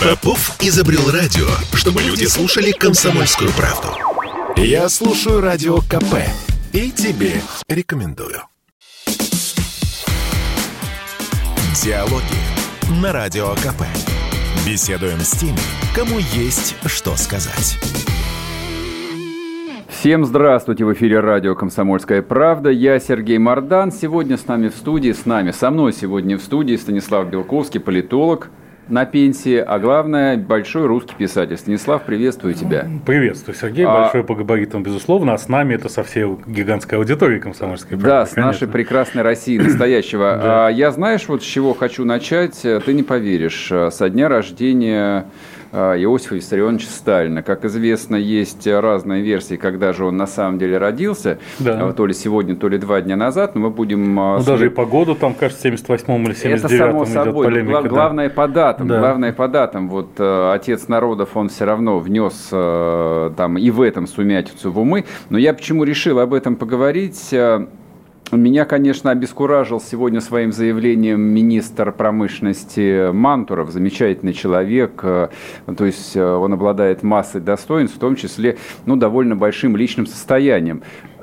Попов изобрел радио, чтобы люди слушали комсомольскую правду. Я слушаю радио КП и тебе рекомендую. Диалоги на Радио КП. Беседуем с теми, кому есть что сказать. Всем здравствуйте! В эфире радио «Комсомольская правда». Я Сергей Мордан. Сегодня с нами в студии, с нами, со мной сегодня в студии Станислав Белковский, политолог на пенсии, а главное, большой русский писатель. Станислав, приветствую тебя. Приветствую, Сергей. А... Большой по габаритам, безусловно. А с нами это со всей гигантской аудиторией комсомольской правды. Да, с конечно. нашей прекрасной России настоящего. да. а, я знаешь, вот с чего хочу начать? Ты не поверишь. Со дня рождения Иосифа Виссарионовича Сталина. Как известно, есть разные версии, когда же он на самом деле родился. Да. А, то ли сегодня, то ли два дня назад. Но мы будем... А, ну, даже и по году, там, кажется, 78-м или 79-м Это само собой. Полемика, Гла- да. Главное по датам. Да. Главное по датам. Вот отец народов, он все равно внес там и в этом сумятицу в умы. Но я почему решил об этом поговорить? Меня, конечно, обескуражил сегодня своим заявлением министр промышленности Мантуров, замечательный человек, э, то есть э, он обладает массой достоинств, в том числе ну, довольно большим личным состоянием.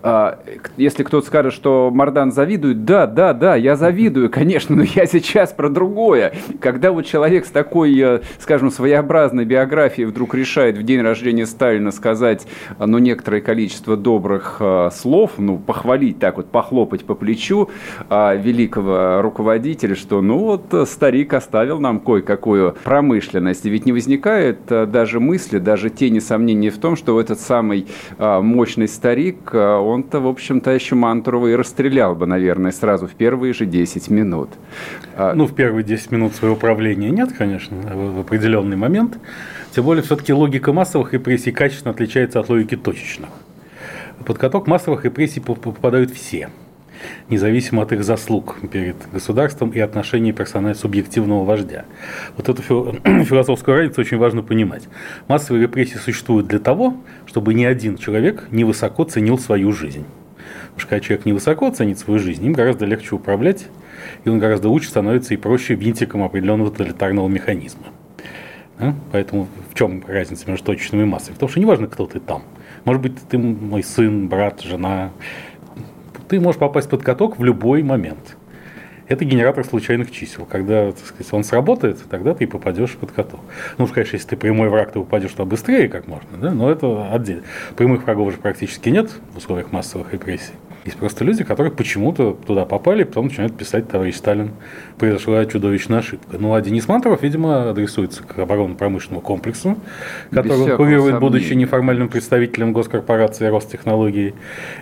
А, если кто-то скажет, что Мардан завидует, да, да, да, я завидую, конечно, но я сейчас про другое. Когда вот человек с такой, э, скажем, своеобразной биографией вдруг решает в день рождения Сталина сказать, ну, некоторое количество добрых э, слов, ну, похвалить так вот, похлопать по плечу а, великого руководителя, что, ну, вот э, старик оставил нам кое-какую промышленность. И ведь не возникает даже мысли, даже тени сомнений в том, что этот самый мощный старик, он-то, в общем-то, еще Мантурова и расстрелял бы, наверное, сразу в первые же 10 минут. А ну, в первые 10 минут своего правления нет, конечно, в определенный момент. Тем более, все-таки логика массовых репрессий качественно отличается от логики точечных. Под каток массовых репрессий попадают все – независимо от их заслуг перед государством и отношений персонально субъективного вождя. Вот эту философскую разницу очень важно понимать. Массовые репрессии существуют для того, чтобы ни один человек не высоко ценил свою жизнь. Потому что когда человек не высоко ценит свою жизнь, им гораздо легче управлять, и он гораздо лучше становится и проще винтиком определенного тоталитарного механизма. Да? Поэтому в чем разница между точечными и массой? В том, что неважно, кто ты там. Может быть, ты мой сын, брат, жена, ты можешь попасть под каток в любой момент. Это генератор случайных чисел. Когда так сказать, он сработает, тогда ты попадешь под каток. Ну, конечно, если ты прямой враг, ты упадешь туда быстрее, как можно, да? но это отдельно. Прямых врагов же практически нет в условиях массовых репрессий. Есть просто люди, которые почему-то туда попали, потом начинают писать, товарищ Сталин, произошла чудовищная ошибка. Ну, а Денис Мантуров, видимо, адресуется к оборонно-промышленному комплексу, который он курирует, будучи неформальным представителем госкорпорации Ростехнологии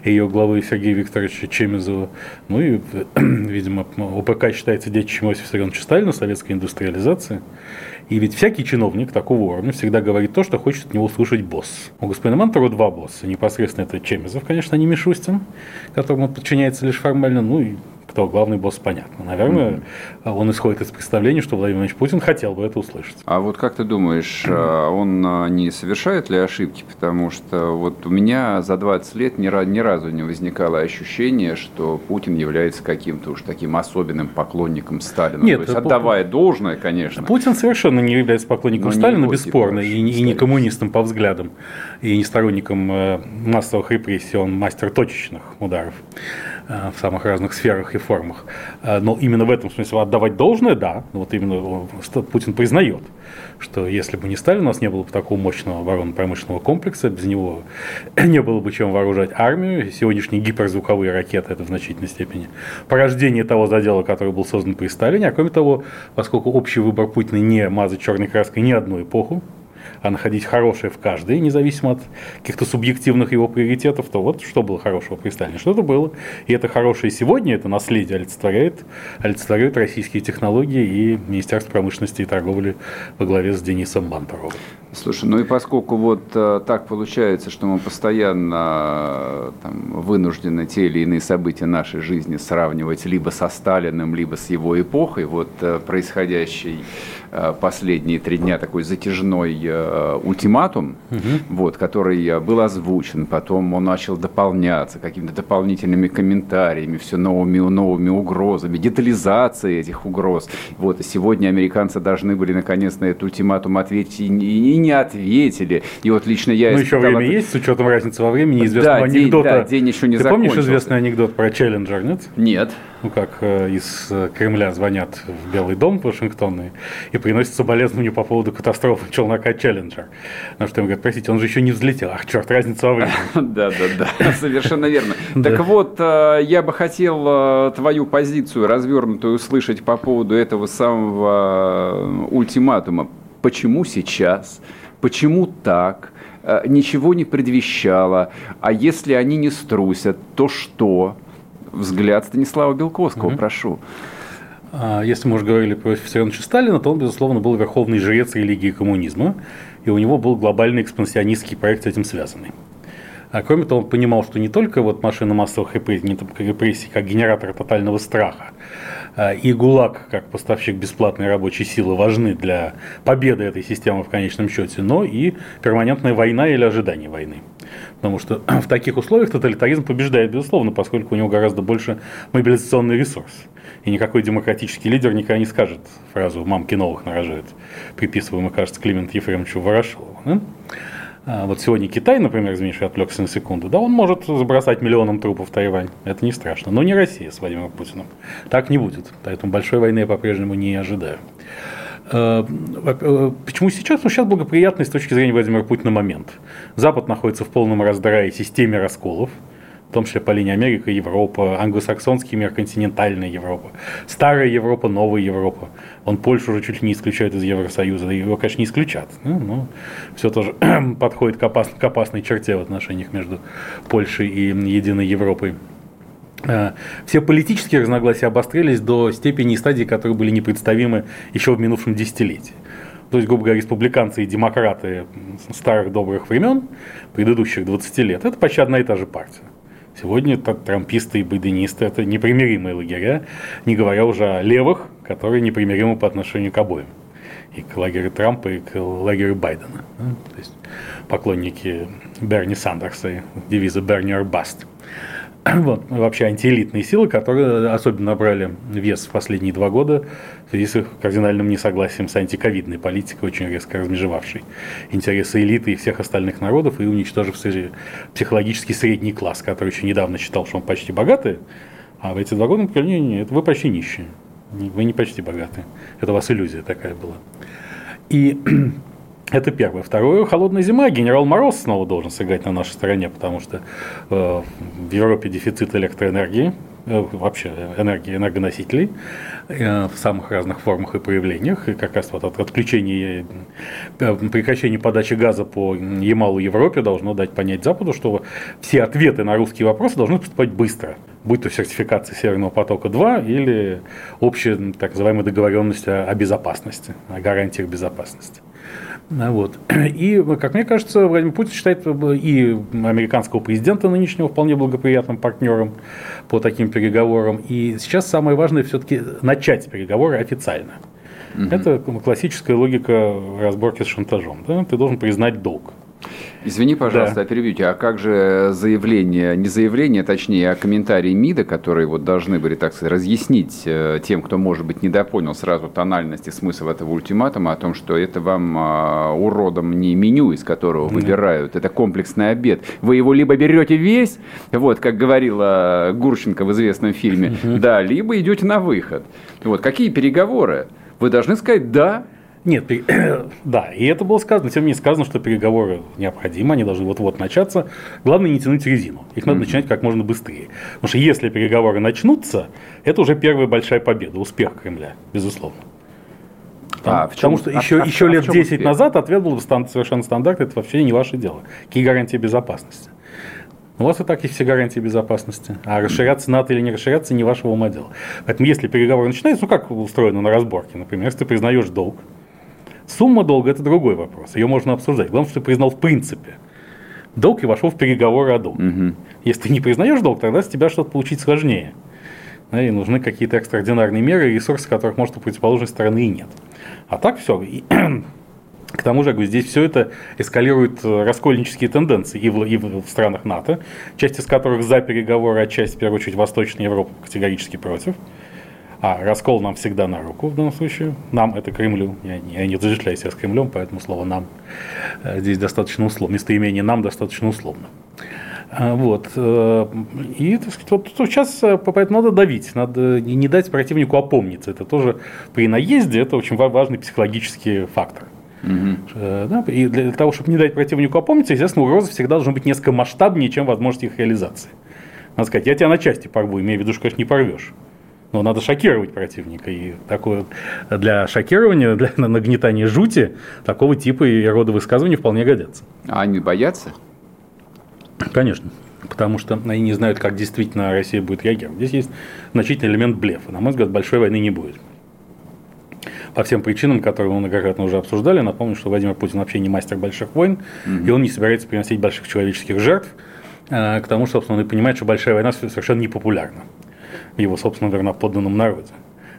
и ее главы Сергея Викторовича Чемизова. Ну и, видимо, ОПК считается детищем Иосифа Виссарионовича Сталина, советской индустриализации. И ведь всякий чиновник такого уровня всегда говорит то, что хочет от него услышать босс. У господина Мантура два босса. Непосредственно это Чемизов, конечно, не Мишустин, которому он подчиняется лишь формально, ну и кто главный босс, понятно. Наверное, mm-hmm. он исходит из представления, что Владимир Владимирович Путин хотел бы это услышать. А вот как ты думаешь, mm-hmm. он не совершает ли ошибки? Потому что вот у меня за 20 лет ни, ни разу не возникало ощущение, что Путин является каким-то уж таким особенным поклонником Сталина. Нет, То есть, отдавая Пу... должное, конечно. Путин совершенно не является поклонником Сталина, бесспорно, и, и не коммунистом по взглядам, и не сторонником э, массовых репрессий, он мастер точечных ударов. Э, в самых разных сферах и формах. Э, но именно в этом смысле отдавать должное, да. Вот именно Путин признает, что если бы не Сталин, у нас не было бы такого мощного оборонно-промышленного комплекса, без него не было бы чем вооружать армию. Сегодняшние гиперзвуковые ракеты – это в значительной степени порождение того задела, который был создан при Сталине. А кроме того, поскольку общий выбор Путина не мазать черной краской ни одну эпоху, а находить хорошее в каждой, независимо от каких-то субъективных его приоритетов, то вот что было хорошего при Сталине, что-то было. И это хорошее сегодня, это наследие олицетворяет, олицетворяет российские технологии и Министерство промышленности и торговли во главе с Денисом Мантуровым. Слушай, ну и поскольку вот э, так получается, что мы постоянно э, там, вынуждены те или иные события нашей жизни сравнивать либо со Сталиным, либо с его эпохой, вот э, происходящей э, последние три дня такой затяжной э, ультиматум, угу. вот, который был озвучен, потом он начал дополняться какими-то дополнительными комментариями, все новыми новыми угрозами, детализацией этих угроз. Вот, и сегодня американцы должны были наконец на этот ультиматум ответить и, и не ответили. И вот лично я... Ну, еще время от... есть, с учетом разницы во времени, известного да, анекдота. День, да, день еще не Ты помнишь известный анекдот про Челленджер, нет? Нет ну как э, из э, Кремля звонят в Белый дом в Вашингтоне и приносят соболезнования по поводу катастрофы челнока Челленджер. На что им говорят, простите, он же еще не взлетел. Ах, черт, разница во времени. Да, да, да, совершенно верно. Так вот, э, я бы хотел твою позицию развернутую услышать по поводу этого самого ультиматума. Почему сейчас? Почему так? Ничего не предвещало. А если они не струсят, то что? Взгляд Станислава Белковского, угу. прошу. А, если мы уже говорили про Виссарионовича Сталина, то он, безусловно, был верховный жрец религии коммунизма, и у него был глобальный экспансионистский проект с этим связанный. А кроме того, он понимал, что не только вот машина массовых репрессий, не только репрессий как генератор тотального страха, а, и ГУЛАГ как поставщик бесплатной рабочей силы важны для победы этой системы в конечном счете, но и перманентная война или ожидание войны. Потому что в таких условиях тоталитаризм побеждает, безусловно, поскольку у него гораздо больше мобилизационный ресурс. И никакой демократический лидер никогда не скажет фразу «мамки новых нарожает», приписываемую, кажется, Клименту Ефремовичу Ворошилову. Да? А вот сегодня Китай, например, извините, отвлекся на секунду, да, он может забросать миллионом трупов Тайвань. Это не страшно. Но не Россия с Владимиром Путиным. Так не будет. Поэтому большой войны я по-прежнему не ожидаю. Э, э, почему сейчас? Ну, сейчас благоприятный с точки зрения Владимира Путина момент. Запад находится в полном раздрае системе расколов, в том числе по линии Америка, Европа, англосаксонский мир, континентальная Европа, старая Европа, новая Европа. Он Польшу уже чуть ли не исключает из Евросоюза, его, конечно, не исключат. Ну, но все тоже подходит к, опас, к опасной черте в отношениях между Польшей и единой Европой. Э, все политические разногласия обострились до степени и стадии, которые были непредставимы еще в минувшем десятилетии. То есть, грубо говоря, республиканцы и демократы старых добрых времен, предыдущих 20 лет, это почти одна и та же партия. Сегодня это трамписты и байденисты – это непримиримые лагеря, не говоря уже о левых, которые непримиримы по отношению к обоим. И к лагерю Трампа, и к лагерю Байдена. То есть поклонники Берни Сандерса и девиза «Берни or Bust». вот, вообще антиэлитные силы, которые особенно набрали вес в последние два года в связи с их кардинальным несогласием с антиковидной политикой, очень резко размежевавшей интересы элиты и всех остальных народов и уничтожив психологический средний класс, который еще недавно считал, что он почти богатый, а в эти два года он не, не, это вы почти нищие, вы не почти богатые. Это у вас иллюзия такая была. И это первое. Второе, холодная зима. Генерал Мороз снова должен сыграть на нашей стороне, потому что э, в Европе дефицит электроэнергии, э, вообще энергии энергоносителей э, в самых разных формах и проявлениях. И как раз вот от отключения, э, прекращения подачи газа по Ямалу Европе должно дать понять Западу, что все ответы на русские вопросы должны поступать быстро. Будь то сертификация Северного потока-2 или общая так называемая договоренность о безопасности, о гарантиях безопасности. Вот. И, как мне кажется, Владимир Путин считает и американского президента нынешнего вполне благоприятным партнером по таким переговорам. И сейчас самое важное все-таки начать переговоры официально. Угу. Это классическая логика разборки с шантажом. Да? Ты должен признать долг. Извини, пожалуйста, да. перебью А как же заявление, не заявление, точнее, а комментарии МИДа, которые вот должны были, так сказать, разъяснить э, тем, кто, может быть, недопонял сразу тональность и смысл этого ультиматума о том, что это вам а, уродом не меню, из которого да. выбирают, это комплексный обед. Вы его либо берете весь, вот, как говорила Гурченко в известном фильме, да, либо идете на выход. Вот, какие переговоры? Вы должны сказать «да», нет, да, и это было сказано, тем не менее сказано, что переговоры необходимы, они должны вот-вот начаться. Главное не тянуть резину, их надо mm-hmm. начинать как можно быстрее. Потому что если переговоры начнутся, это уже первая большая победа, успех Кремля, безусловно. Там, а, потому что а, еще, а, еще а, лет 10 успех? назад ответ был совершенно стандартный, это вообще не ваше дело. Какие гарантии безопасности? У вас и так есть все гарантии безопасности. А расширяться НАТО или не расширяться не вашего ума дело. Поэтому если переговоры начинаются, ну как устроено на разборке, например, если ты признаешь долг, Сумма долга – это другой вопрос, ее можно обсуждать. Главное, что ты признал в принципе долг и вошел в переговоры о долге. Угу. Если ты не признаешь долг, тогда с тебя что-то получить сложнее. И нужны какие-то экстраординарные меры, ресурсы, которых, может, у противоположной стороны и нет. А так все. К тому же, говорю, здесь все это эскалирует э, раскольнические тенденции и в, и в странах НАТО, часть из которых за переговоры, а часть, в первую очередь, Восточной Европы категорически против. А раскол нам всегда на руку в данном случае. Нам это Кремлю. Я, я не зажитляю себя с Кремлем, поэтому слово нам э, здесь достаточно условно. Местоимение нам достаточно условно. А, вот. Э, и так сказать, вот сейчас поэтому надо давить, надо не дать противнику опомниться. Это тоже при наезде это очень важный психологический фактор. Угу. Да, и для того, чтобы не дать противнику опомниться, естественно, угроза всегда должна быть несколько масштабнее, чем возможность их реализации. Надо сказать, я тебя на части порву, имея в виду, что, конечно, не порвешь. Но надо шокировать противника. И такое для шокирования, для нагнетания жути, такого типа и рода высказывания вполне годятся. А они боятся? Конечно. Потому что они не знают, как действительно Россия будет реагировать. Здесь есть значительный элемент блефа. На мой взгляд, большой войны не будет по всем причинам, которые мы многократно уже обсуждали. Напомню, что Владимир Путин вообще не мастер больших войн, угу. и он не собирается приносить больших человеческих жертв. Э, к тому, собственно, он и понимает, что большая война совершенно непопулярна в его собственном верноподданном народе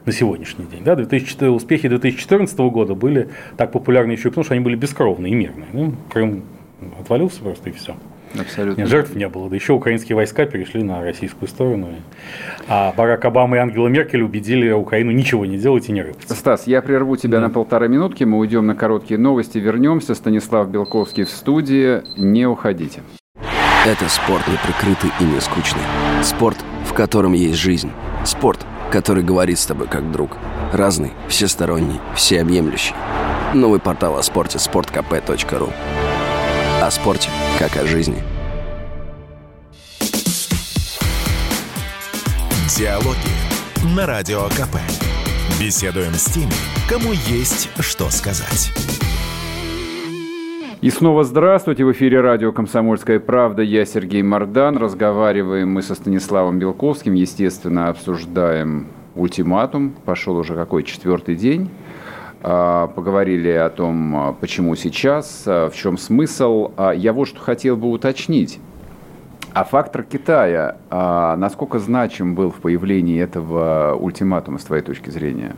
на сегодняшний день. Да, 2004, успехи 2014 года были так популярны еще потому, что они были бескровные и мирные. Ну, Крым отвалился просто и все. Абсолютно. Нет, жертв не было. Да еще украинские войска перешли на российскую сторону. А Барак Обама и Ангела Меркель убедили Украину ничего не делать и не рыпаться. Стас, я прерву тебя да. на полторы минутки. Мы уйдем на короткие новости, вернемся. Станислав Белковский в студии. Не уходите. Это спорт не прикрытый и не скучный. Спорт, котором есть жизнь. Спорт, который говорит с тобой как друг. Разный, всесторонний, всеобъемлющий. Новый портал о спорте – sportkp.ru О спорте, как о жизни. Диалоги на Радио КП. Беседуем с теми, кому есть что сказать. И снова здравствуйте. В эфире радио «Комсомольская правда». Я Сергей Мордан. Разговариваем мы со Станиславом Белковским. Естественно, обсуждаем ультиматум. Пошел уже какой четвертый день. А, поговорили о том, почему сейчас, в чем смысл. А, я вот что хотел бы уточнить. А фактор Китая, насколько значим был в появлении этого ультиматума с твоей точки зрения?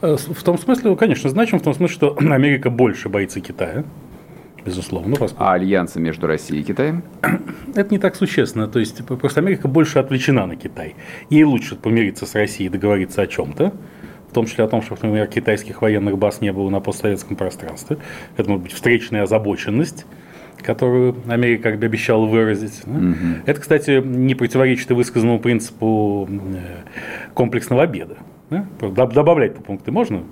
Э, в том смысле, конечно, значим, в том смысле, что Америка больше боится Китая безусловно. Ну, а альянсы между Россией и Китаем? Это не так существенно. То есть просто Америка больше отвлечена на Китай. Ей лучше помириться с Россией и договориться о чем-то, в том числе о том, что, например, китайских военных баз не было на постсоветском пространстве. Это может быть встречная озабоченность которую Америка как бы обещала выразить. Угу. Это, кстати, не противоречит и высказанному принципу э, комплексного обеда. Добавлять по пункты можно?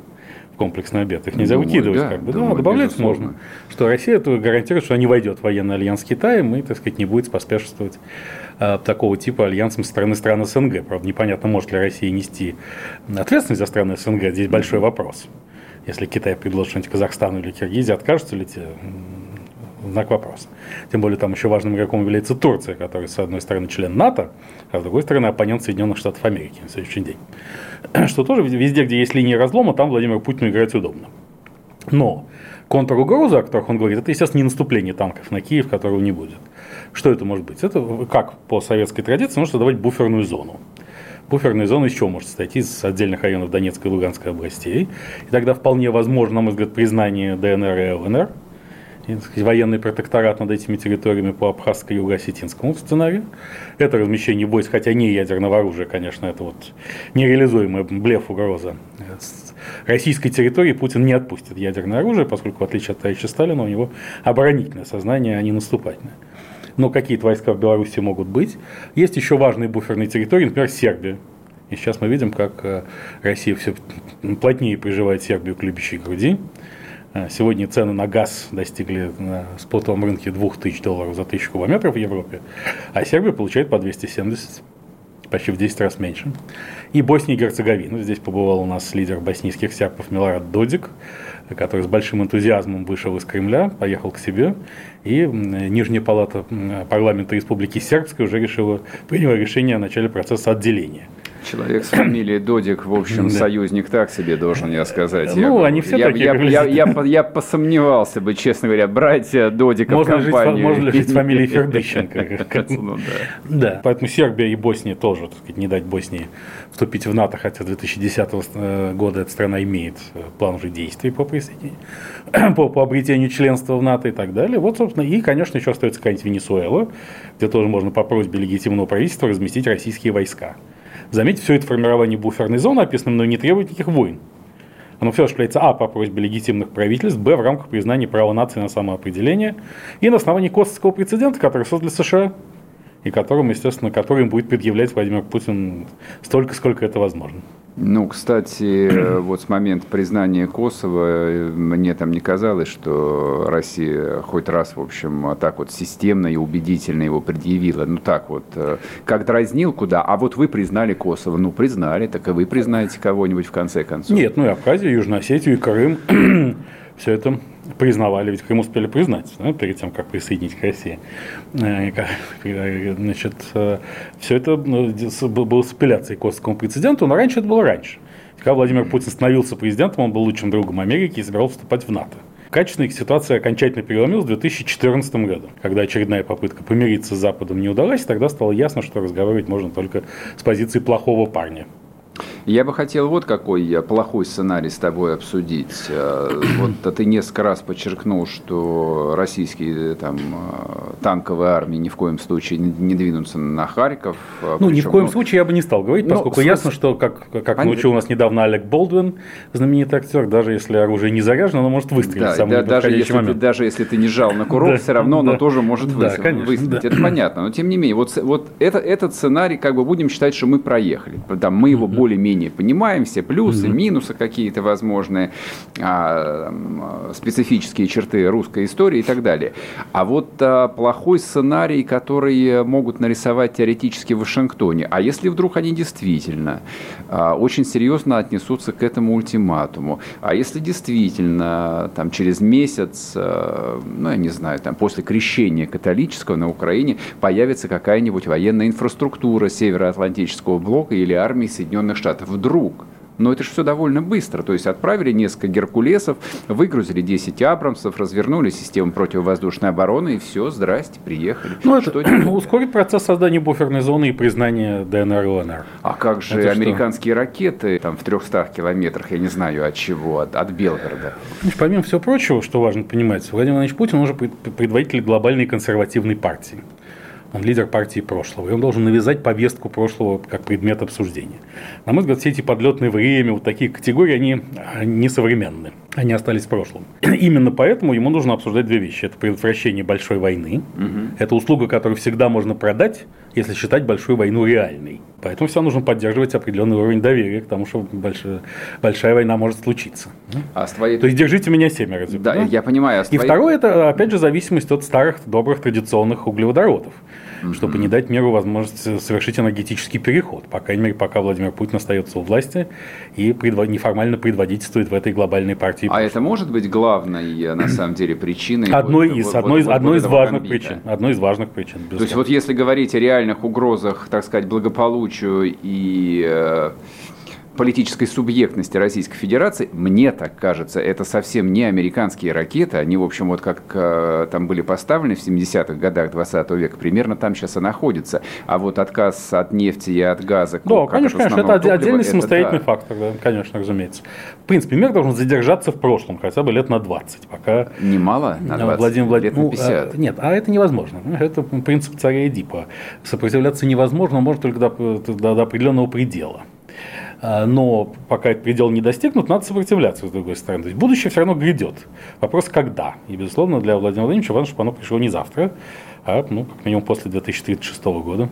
Комплексный обед. Их нельзя думаю, выкидывать. Да, как бы. думаю, да, добавлять безусловно. можно. Что Россия это гарантирует, что не войдет в военный альянс с Китаем и, так сказать, не будет споспешествовать э, такого типа альянсом со стороны стран СНГ. Правда, непонятно, может ли Россия нести ответственность за страны СНГ. Здесь большой вопрос. Если Китай предложит что-нибудь Казахстану или Киргизии, откажутся ли те знак вопроса. Тем более там еще важным игроком является Турция, которая, с одной стороны, член НАТО, а с другой стороны, оппонент Соединенных Штатов Америки на следующий день. Что тоже везде, где есть линии разлома, там Владимиру Путину играть удобно. Но контругрозы, о которых он говорит, это, естественно, не наступление танков на Киев, которого не будет. Что это может быть? Это, как по советской традиции, может создавать буферную зону. Буферная зона чего может состоять? Из отдельных районов Донецкой и Луганской областей. И тогда вполне возможно, на мой взгляд, признание ДНР и ЛНР – сказать, военный протекторат над этими территориями по абхазско юго-осетинскому сценарию. Это размещение войск, хотя не ядерного оружия, конечно, это вот нереализуемая блеф угроза. С российской территории Путин не отпустит ядерное оружие, поскольку, в отличие от товарища Сталина, у него оборонительное сознание, а не наступательное. Но какие-то войска в Беларуси могут быть. Есть еще важные буферные территории, например, Сербия. И сейчас мы видим, как э, Россия все плотнее приживает Сербию к любящей груди. А, сегодня цены на газ достигли на спотовом рынке 2000 долларов за 1000 километров в Европе, а Сербия получает по 270, почти в 10 раз меньше. И Босния и Герцеговина. Здесь побывал у нас лидер боснийских сербов Милорад Додик, который с большим энтузиазмом вышел из Кремля, поехал к себе, и Нижняя палата парламента Республики Сербской уже решила, приняла решение о начале процесса отделения Человек с фамилией Додик, в общем, союзник так себе, должен я сказать. Ну, они все я, такие. Я, я, я, я посомневался бы, честно говоря, братья Додика можно в компанию. Жить, можно жить с фамилией Фердыщенко? Ну да. Поэтому Сербия и Босния тоже, так сказать, не дать Боснии вступить в НАТО, хотя с 2010 э, года эта страна имеет э, план уже действий по присоединению, по, по обретению членства в НАТО и так далее. Вот, собственно, и, конечно, еще остается какая-нибудь Венесуэла, где тоже можно по просьбе легитимного правительства разместить российские войска. Заметьте, все это формирование буферной зоны описано, но не требует никаких войн. Оно все осуществляется а. по просьбе легитимных правительств, б. в рамках признания права нации на самоопределение и на основании косовского прецедента, который создали США и которым, естественно, которым будет предъявлять Владимир Путин столько, сколько это возможно. Ну, кстати, вот с момента признания Косово мне там не казалось, что Россия хоть раз, в общем, так вот системно и убедительно его предъявила. Ну, так вот, э, как дразнил куда, а вот вы признали Косово. Ну, признали, так и вы признаете кого-нибудь в конце концов. Нет, ну и Абхазия, Южная Осетия и Крым все это признавали, ведь Крым успели признать да, перед тем, как присоединить к России. Э, значит, э, все это ну, было с апелляцией к Косовскому прецеденту, но раньше это было раньше. Когда Владимир Путин становился президентом, он был лучшим другом Америки и собирался вступать в НАТО. Качественная ситуация окончательно переломилась в 2014 году, когда очередная попытка помириться с Западом не удалась, тогда стало ясно, что разговаривать можно только с позиции плохого парня. Я бы хотел вот какой плохой сценарий с тобой обсудить. Э, вот ты несколько раз подчеркнул, что российские там, э, танковые армии ни в коем случае не двинутся на Харьков. Э, ну, Причем, ни в коем ну, случае я бы не стал говорить, ну, поскольку смысл... ясно, что, как, как Пон... научил нас недавно Олег Болдвин, знаменитый актер, даже если оружие не заряжено, оно может выстрелить да, в самый да, даже если момент. Ты, даже если ты не жал на курок, все равно оно тоже может выстрелить. Это понятно. Но тем не менее, вот, вот это, этот сценарий, как бы будем считать, что мы проехали. Там, мы его более-менее понимаем, все плюсы, минусы какие-то возможные, а, специфические черты русской истории и так далее. А вот а, плохой сценарий, который могут нарисовать теоретически в Вашингтоне, а если вдруг они действительно а, очень серьезно отнесутся к этому ультиматуму, а если действительно там, через месяц, а, ну, я не знаю, там, после крещения католического на Украине появится какая-нибудь военная инфраструктура Североатлантического блока или армии Соединенных Штатов, вдруг но это же все довольно быстро. То есть отправили несколько Геркулесов, выгрузили 10 Абрамсов, развернули систему противовоздушной обороны, и все, здрасте, приехали. Ну, это что ускорит процесс создания буферной зоны и признания ДНР и ЛНР. А как же это американские что? ракеты там в 300 километрах, я не знаю от чего, от, от Белгорода? Значит, помимо всего прочего, что важно понимать, Владимир Владимирович Путин уже предводитель глобальной консервативной партии. Он лидер партии прошлого, и он должен навязать повестку прошлого как предмет обсуждения. На мой взгляд, все эти подлетные время, вот такие категории, они несовременны, они остались в прошлом. Именно поэтому ему нужно обсуждать две вещи. Это предотвращение большой войны, угу. это услуга, которую всегда можно продать, если считать большую войну реальной. Поэтому всегда нужно поддерживать определенный уровень доверия к тому, что большая, большая война может случиться. А с твоей... То есть держите меня семеро. Да, да, я понимаю. А И твоей... второе, это опять же зависимость от старых, добрых, традиционных углеводородов mm-hmm. чтобы не дать миру возможность совершить энергетический переход. По крайней мере, пока Владимир Путин остается у власти и предво- неформально предводительствует в этой глобальной партии. А это может быть главной, на самом деле, причиной? Одной из, вот, одной, вот, одной из важных причин. Одной из важных причин. То есть, вот если говорить о реальных угрозах, так сказать, благополучию и э, политической субъектности Российской Федерации, мне так кажется, это совсем не американские ракеты, они, в общем, вот как э, там были поставлены в 70-х годах 20 века, примерно там сейчас и находится. А вот отказ от нефти и от газа... Да, конечно, конечно, это топлива, отдельный это самостоятельный да. фактор, да, конечно, разумеется. В принципе, мир должен задержаться в прошлом, хотя бы лет на 20, пока... Немало? На 20? Владимир Влад... лет на 50? Ну, а, нет, а это невозможно. Это принцип царя Эдипа. Сопротивляться невозможно, может только до, до, до определенного предела. А, но пока этот предел не достигнут, надо сопротивляться, с другой стороны. То есть будущее все равно грядет. Вопрос, когда. И, безусловно, для Владимира Владимировича важно, чтобы оно пришло не завтра, а ну, как минимум после 2036 года,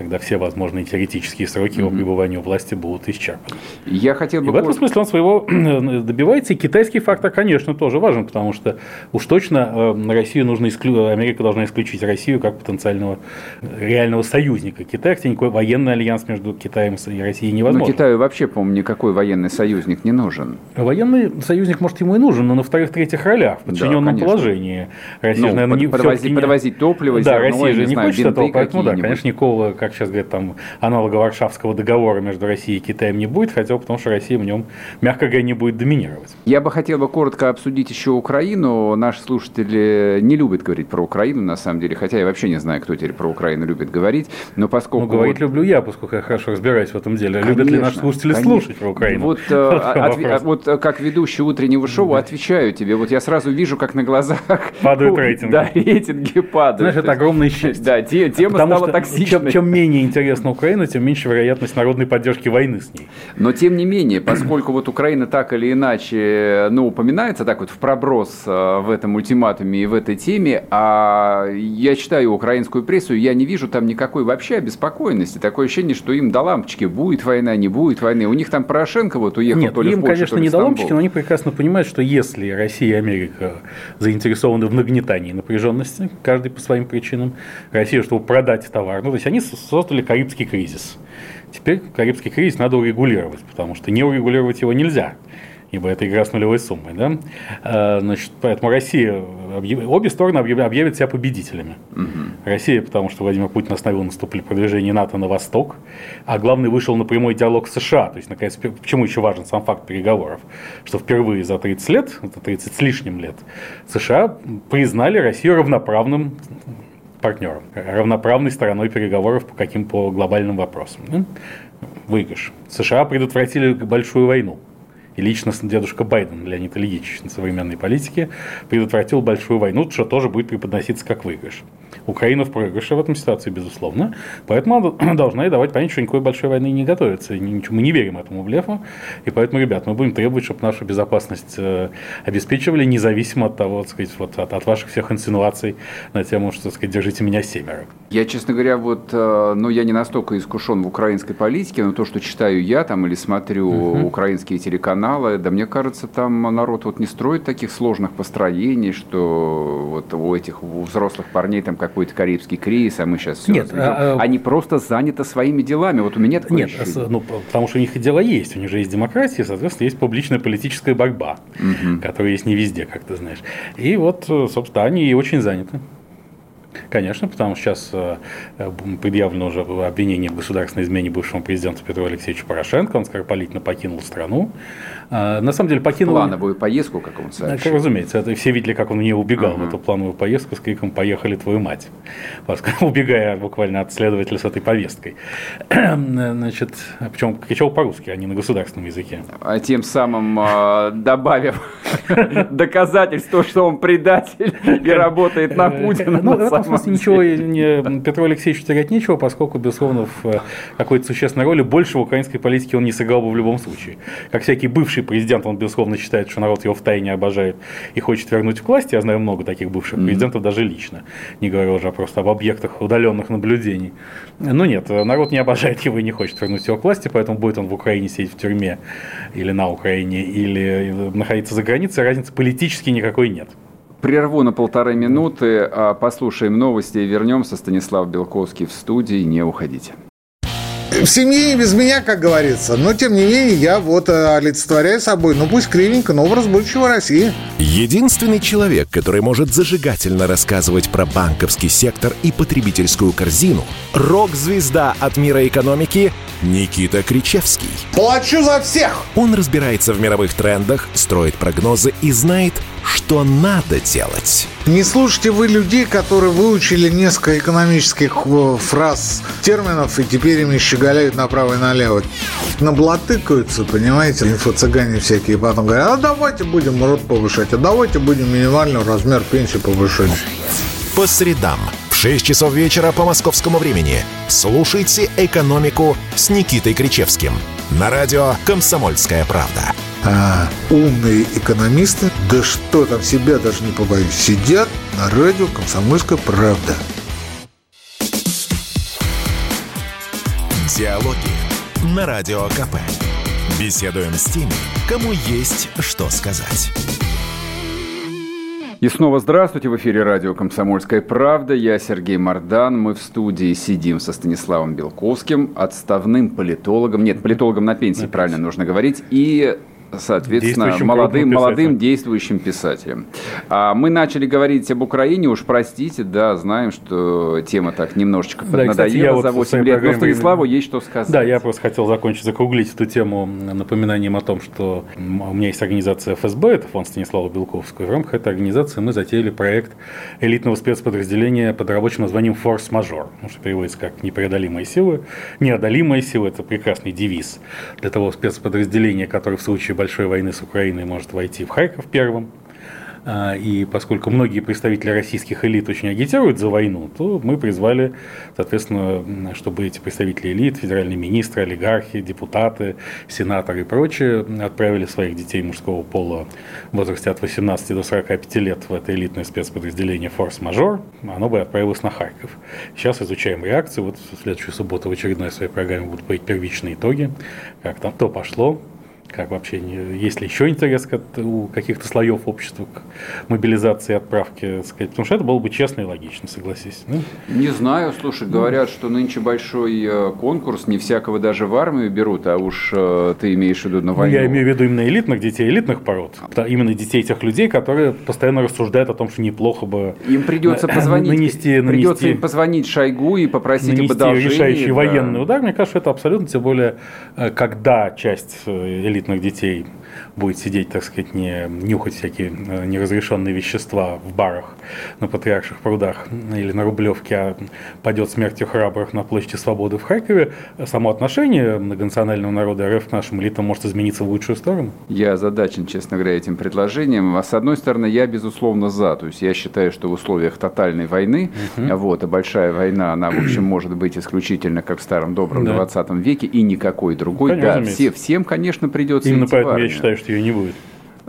когда все возможные теоретические сроки mm-hmm. его пребывания у власти будут исчерпаны. Я хотел бы... И в этом смысле он своего добивается. И китайский фактор, конечно, тоже важен, потому что уж точно э, Россию нужно исклю... Америка должна исключить Россию как потенциального реального союзника Китая, хотя никакой военный альянс между Китаем и Россией невозможен. Но Китаю вообще, по-моему, никакой военный союзник не нужен. Военный союзник, может, ему и нужен, но на вторых-третьих ролях, в подчиненном да, положении. Россия, ну, наверное, под, не подвозить, подвозить топливо топливо, Да, зерно, Россия же не знаю, хочет этого, поэтому, да, конечно, никакого, как сейчас говорят, там, аналога Варшавского договора между Россией и Китаем не будет, хотя бы потому, что Россия в нем, мягко говоря, не будет доминировать. Я бы хотел бы коротко обсудить еще Украину. Наши слушатели не любят говорить про Украину, на самом деле, хотя я вообще не знаю, кто теперь про Украину любит говорить, но поскольку... Ну, говорить вот... люблю я, поскольку я хорошо разбираюсь в этом деле. Конечно, любят ли наши слушатели конечно. слушать про Украину? Вот, э, от, вот э, как ведущий утреннего шоу отвечаю тебе. Вот я сразу вижу, как на глазах... Падают рейтинги. Да, рейтинги падают. Знаешь, это огромное счастье. Да, тема стала токсичной. Чем, чем менее интересна Украина, тем меньше вероятность народной поддержки войны с ней. Но тем не менее, поскольку вот Украина так или иначе, ну, упоминается так вот в проброс э, в этом ультиматуме и в этой теме, а я читаю украинскую прессу, я не вижу там никакой вообще обеспокоенности. Такое ощущение, что им до лампочки, будет война, не будет войны. У них там Порошенко вот уехал Нет, то ли им, в Польшу, конечно, не до лампочки, но они прекрасно понимают, что если Россия и Америка заинтересованы в нагнетании напряженности, каждый по своим причинам, Россия, чтобы продать товар, ну, то есть они создали Карибский кризис. Теперь Карибский кризис надо урегулировать, потому что не урегулировать его нельзя ибо это игра с нулевой суммой. Да? А, значит, поэтому Россия, обе стороны объявят себя победителями. Угу. Россия, потому что Владимир Путин остановил наступление продвижения НАТО на восток, а главный вышел на прямой диалог с США. То есть, наконец, почему еще важен сам факт переговоров? Что впервые за 30 лет, это 30 с лишним лет, США признали Россию равноправным партнером, равноправной стороной переговоров по каким по глобальным вопросам. Выигрыш. США предотвратили большую войну и лично дедушка Байден, Леонид Ильич, на современной политике, предотвратил большую войну, что тоже будет преподноситься как выигрыш. Украина в проигрыше в этом ситуации, безусловно. Поэтому она должна и давать понять, что никакой большой войны не готовится. Мы не верим этому блефу. И поэтому, ребят, мы будем требовать, чтобы нашу безопасность э, обеспечивали, независимо от того, так сказать, вот, от, от ваших всех инсинуаций на тему, что, так сказать, держите меня семеро. Я, честно говоря, вот, э, ну, я не настолько искушен в украинской политике, но то, что читаю я там или смотрю угу. украинские телеканалы, да мне кажется, там народ вот не строит таких сложных построений, что вот у этих у взрослых парней там какой-то карибский кризис, а мы сейчас все Нет, а, а, Они просто заняты своими делами. Вот у меня такое Нет, ощущение. ну, потому что у них и дела есть. У них же есть демократия, соответственно, есть публичная политическая борьба, угу. которая есть не везде, как ты знаешь. И вот, собственно, они и очень заняты. Конечно, потому что сейчас э, предъявлено уже обвинение в государственной измене бывшему президенту Петру Алексеевичу Порошенко. Он скоропалительно покинул страну. А, на самом деле покинул... Плановую поездку, как он сообщил. Разумеется, это все видели, как он не убегал uh-huh. в эту плановую поездку с криком «Поехали, твою мать!», убегая буквально от следователя с этой повесткой. Значит, причем кричал по-русски, а не на государственном языке. А тем самым э, добавив доказательство, что он предатель и работает на э, Путина. Ну, в этом смысле ничего Петру Алексеевичу терять нечего, поскольку, безусловно, в э, какой-то существенной роли больше в украинской политике он не сыграл бы в любом случае. Как всякий бывший бывший президент, он, безусловно, считает, что народ его в тайне обожает и хочет вернуть к власти. Я знаю много таких бывших mm-hmm. президентов, даже лично, не говоря уже просто об объектах удаленных наблюдений. Но нет, народ не обожает его и не хочет вернуть его к власти, поэтому будет он в Украине сидеть в тюрьме или на Украине, или находиться за границей, разницы политически никакой нет. Прерву на полторы минуты, а послушаем новости и вернемся. Станислав Белковский в студии. Не уходите в семье и без меня, как говорится. Но, тем не менее, я вот э, олицетворяю собой, ну пусть кривенько, но образ будущего России. Единственный человек, который может зажигательно рассказывать про банковский сектор и потребительскую корзину – рок-звезда от мира экономики Никита Кричевский. Плачу за всех! Он разбирается в мировых трендах, строит прогнозы и знает, что надо делать. Не слушайте вы людей, которые выучили несколько экономических э, фраз, терминов, и теперь ими щеголяют направо и налево. Наблатыкаются, понимаете, инфо-цыгане всякие, потом говорят, а давайте будем рот повышать, а давайте будем минимальный размер пенсии повышать. По средам 6 часов вечера по московскому времени слушайте «Экономику» с Никитой Кричевским на радио «Комсомольская правда» а, умные экономисты, да что там, себя даже не побоюсь, сидят на радио «Комсомольская правда». Диалоги на Радио КП. Беседуем с теми, кому есть что сказать. И снова здравствуйте. В эфире радио «Комсомольская правда». Я Сергей Мордан. Мы в студии сидим со Станиславом Белковским, отставным политологом. Нет, политологом на пенсии, на правильно пенсии. нужно говорить. И соответственно, молодым, молодым действующим писателем. А мы начали говорить об Украине, уж простите, да, знаем, что тема так немножечко да, надоела кстати, за 8 вот лет, но Станиславу есть что сказать. Да, я просто хотел закончить, закруглить эту тему напоминанием о том, что у меня есть организация ФСБ, это фонд Станислава Белковского, в рамках этой организации мы затеяли проект элитного спецподразделения под рабочим названием «Форс-мажор», что переводится как «непреодолимые силы». Неодолимые силы – это прекрасный девиз для того спецподразделения, который в случае большой войны с Украиной может войти в Харьков первым, а, и поскольку многие представители российских элит очень агитируют за войну, то мы призвали, соответственно, чтобы эти представители элит, федеральные министры, олигархи, депутаты, сенаторы и прочие отправили своих детей мужского пола в возрасте от 18 до 45 лет в это элитное спецподразделение «Форс-мажор». Оно бы отправилось на Харьков. Сейчас изучаем реакцию. Вот в следующую субботу в очередной своей программе будут быть первичные итоги, как там то пошло, как вообще, есть ли еще интерес у каких-то слоев общества к мобилизации и отправке, сказать, потому что это было бы честно и логично, согласись. Ну? Не знаю, слушай, говорят, что нынче большой э, конкурс, не всякого даже в армию берут, а уж э, ты имеешь в виду на войну. Ну, я имею в виду именно элитных детей, элитных пород, именно детей тех людей, которые постоянно рассуждают о том, что неплохо бы им придется позвонить, нанести, придется нанести, им позвонить Шойгу и попросить нанести об решающий да. военный удар, мне кажется, это абсолютно, тем более, э, когда часть элит элитных детей будет сидеть, так сказать, не нюхать всякие э, неразрешенные вещества в барах на Патриарших прудах или на Рублевке, а пойдет смертью храбрых на площади Свободы в Харькове, само отношение многонационального народа РФ к нашим элитам может измениться в лучшую сторону? Я озадачен, честно говоря, этим предложением. А с одной стороны, я, безусловно, за. То есть я считаю, что в условиях тотальной войны, угу. вот, а большая война, она, в общем, может быть исключительно как в старом добром да. 20 веке и никакой другой. Конечно, да, все, всем, конечно, придется Именно поэтому я считаю, что ее не будет.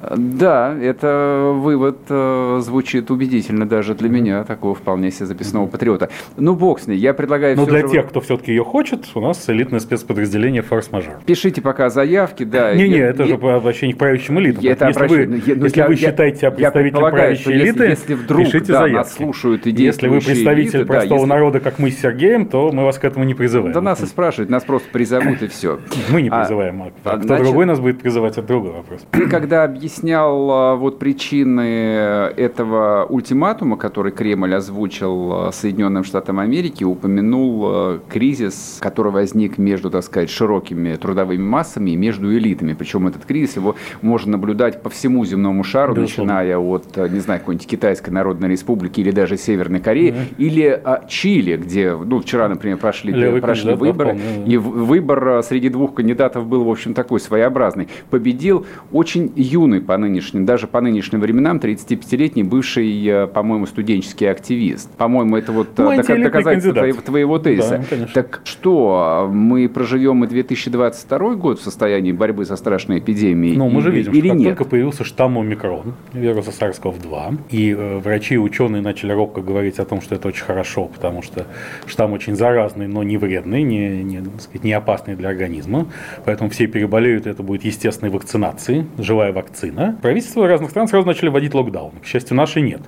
Да, это вывод э, звучит убедительно даже для меня, такого вполне себе записного патриота. Ну, бог с ней, я предлагаю... Но для же... тех, кто все-таки ее хочет, у нас элитное спецподразделение «Форс-мажор». Пишите пока заявки, да. Не-не, это я... же обращение к правящим элитам. Это если вы, ну, я, ну, если я, вы считаете себя представителем правящей элиты, если, если вдруг, пишите да, заявки. нас слушают и Если вы представитель элиты, простого да, если... народа, как мы с Сергеем, то мы вас к этому не призываем. Да нас и спрашивают, нас просто призовут и все. Мы не а, призываем. А, а кто другой нас будет призывать, это другой вопрос. Когда объяснял а, вот причины этого ультиматума, который Кремль озвучил а, Соединенным Штатам Америки, упомянул а, кризис, который возник между, так сказать, широкими трудовыми массами и между элитами. Причем этот кризис его можно наблюдать по всему земному шару, Безусловно. начиная от, не знаю, какой-нибудь Китайской Народной Республики или даже Северной Кореи, mm-hmm. или а, Чили, где, ну, вчера, например, прошли, Левый прошли выборы, и выбор среди двух кандидатов был, в общем, такой своеообразный. Победил очень юный по нынешним, даже по нынешним временам 35-летний бывший, э, по-моему, студенческий активист. По-моему, это вот ну, доказ- доказательство твоего, твоего тезиса. Да, так что, мы проживем и 2022 год в состоянии борьбы со страшной эпидемией? Ну, мы же видим, или что нет? только появился штамм омикрон, вируса SARS-CoV-2, и э, врачи и ученые начали робко говорить о том, что это очень хорошо, потому что штамм очень заразный, но не вредный, не, не, сказать, не опасный для организма. Поэтому все переболеют, это будет естественной вакцинацией, живая вакцина. Правительство правительства разных стран сразу начали вводить локдаун. К счастью, наши нет.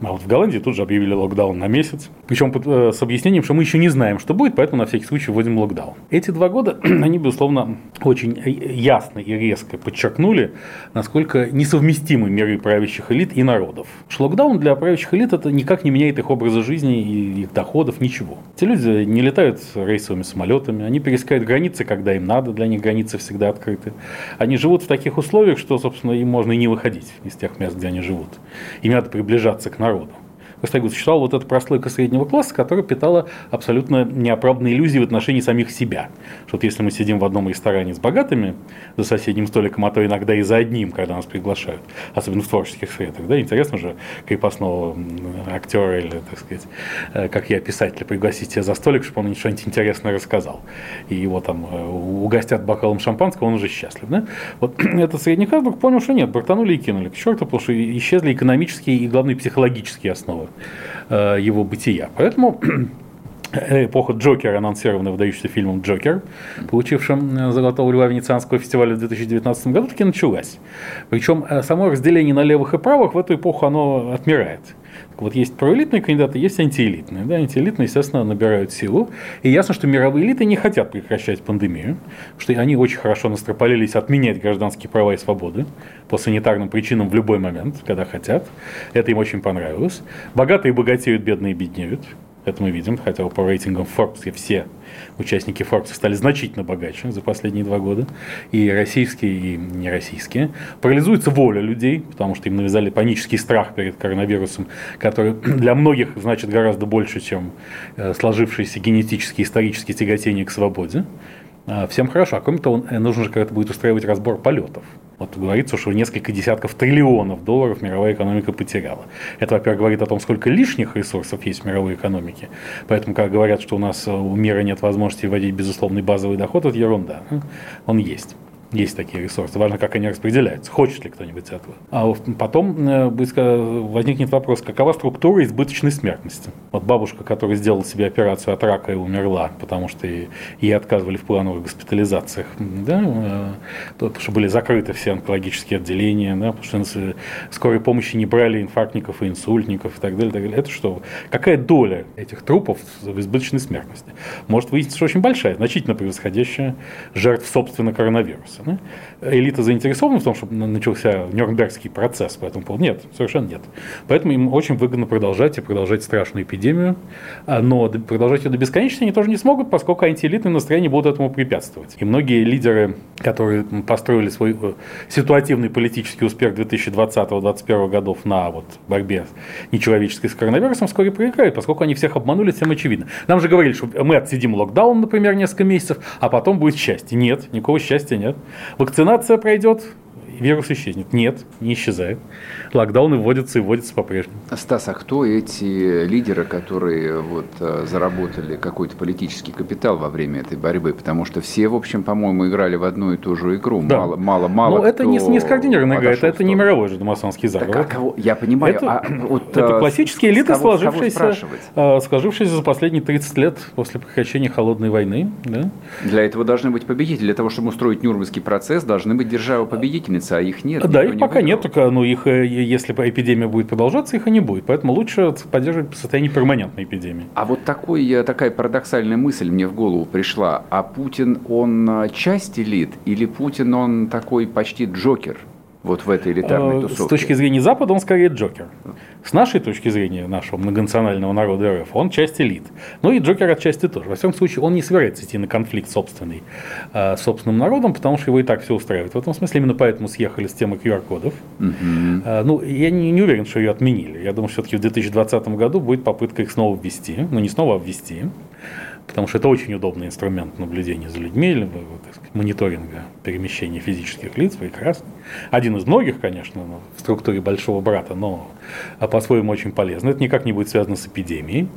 А вот в Голландии тут же объявили локдаун на месяц. Причем э, с объяснением, что мы еще не знаем, что будет, поэтому на всякий случай вводим локдаун. Эти два года, они, безусловно, очень ясно и резко подчеркнули, насколько несовместимы меры правящих элит и народов. Что локдаун для правящих элит это никак не меняет их образа жизни и их доходов, ничего. Эти люди не летают рейсовыми самолетами, они пересекают границы, когда им надо, для них границы всегда открыты. Они живут в таких условиях, что, собственно, им можно и не выходить из тех мест, где они живут. Им надо приближаться к народу. Костягин существовала вот эта прослойка среднего класса, которая питала абсолютно неоправданные иллюзии в отношении самих себя. Что вот если мы сидим в одном ресторане с богатыми за соседним столиком, а то иногда и за одним, когда нас приглашают, особенно в творческих средах, да, интересно же крепостного актера или, так сказать, э, как я, писателя, пригласить себя за столик, чтобы он что-нибудь интересное рассказал. И его там э, угостят бокалом шампанского, он уже счастлив. Да? Вот этот средний класс вдруг понял, что нет, бортанули и кинули к черту, потому что исчезли экономические и, главное, психологические основы Э, его бытия. Поэтому эпоха Джокера, анонсированная выдающимся фильмом «Джокер», получившим Золотого льва Венецианского фестиваля в 2019 году, таки началась. Причем само разделение на левых и правых в эту эпоху оно отмирает. Вот есть проэлитные кандидаты, есть антиэлитные. Да, антиэлитные, естественно, набирают силу. И ясно, что мировые элиты не хотят прекращать пандемию, что они очень хорошо настропалились отменять гражданские права и свободы по санитарным причинам в любой момент, когда хотят. Это им очень понравилось. Богатые богатеют, бедные беднеют. Это мы видим, хотя по рейтингам Forbes все участники Forbes стали значительно богаче за последние два года. И российские, и нероссийские. Парализуется воля людей, потому что им навязали панический страх перед коронавирусом, который для многих значит гораздо больше, чем э, сложившиеся генетические, исторические тяготения к свободе. А, всем хорошо. А кроме того, э, нужно же когда-то будет устраивать разбор полетов. Вот говорится, что несколько десятков триллионов долларов мировая экономика потеряла. Это, во-первых, говорит о том, сколько лишних ресурсов есть в мировой экономике. Поэтому, как говорят, что у нас э, у мира нет возможности вводить безусловный базовый доход, это ерунда. Он есть. Есть такие ресурсы. Важно, как они распределяются. Хочет ли кто-нибудь этого. А потом э, возникнет вопрос, какова структура избыточной смертности. Вот бабушка, которая сделала себе операцию от рака и умерла, потому что ей отказывали в плановых госпитализациях, да, э, потому что были закрыты все онкологические отделения, да, потому что скорой помощи не брали инфарктников и инсультников и так далее. Так далее. Это что? Какая доля этих трупов в избыточной смертности? Может выясниться, что очень большая, значительно превосходящая жертв собственно коронавируса вопросы. Элита заинтересована в том, чтобы начался Нюрнбергский процесс по этому поводу? Нет, совершенно нет. Поэтому им очень выгодно продолжать и продолжать страшную эпидемию, а, но продолжать ее до бесконечности они тоже не смогут, поскольку антиэлитные настроения будут этому препятствовать. И многие лидеры, которые построили свой э, ситуативный политический успех 2020-2021 годов на вот борьбе нечеловеческой с коронавирусом, вскоре проиграют, поскольку они всех обманули, всем очевидно. Нам же говорили, что мы отсидим локдаун, например, несколько месяцев, а потом будет счастье. Нет, никакого счастья нет. Вакцинация пройдет, вирус исчезнет. Нет, не исчезает. Локдауны вводятся и вводятся по-прежнему. Стас, а кто эти лидеры, которые вот э, заработали какой-то политический капитал во время этой борьбы? Потому что все, в общем, по-моему, играли в одну и ту же игру. Да. Мало, мало, мало. Но это не, не скоординированная игра, это, это не мировой же масонский заговор. Так, а кого? Я понимаю. Это, а, вот, это э, классические элиты, кого, сложившиеся, кого э, сложившиеся за последние 30 лет после прекращения холодной войны. Да? Для этого должны быть победители. Для того, чтобы устроить Нюрнбергский процесс, должны быть державы-победительницы а их нет. Да, их не пока нет, только ну, их, э, если эпидемия будет продолжаться, их и не будет. Поэтому лучше поддерживать состояние перманентной эпидемии. А вот такой, э, такая парадоксальная мысль мне в голову пришла. А Путин, он э, часть элит или Путин, он такой почти Джокер? вот в этой элитарной тусовке? С точки зрения Запада он скорее Джокер. С нашей точки зрения, нашего многонационального народа РФ, он часть элит. Ну и Джокер отчасти тоже. Во всяком случае, он не собирается идти на конфликт собственный, э, с собственным народом, потому что его и так все устраивает. В этом смысле именно поэтому съехали с темы QR-кодов. Угу. Э, ну, я не, не уверен, что ее отменили. Я думаю, все-таки в 2020 году будет попытка их снова ввести. Ну, не снова, а ввести потому что это очень удобный инструмент наблюдения за людьми, так сказать, мониторинга перемещения физических лиц, прекрасный. Один из многих, конечно, в структуре большого брата, но по-своему очень полезный. Это никак не будет связано с эпидемией,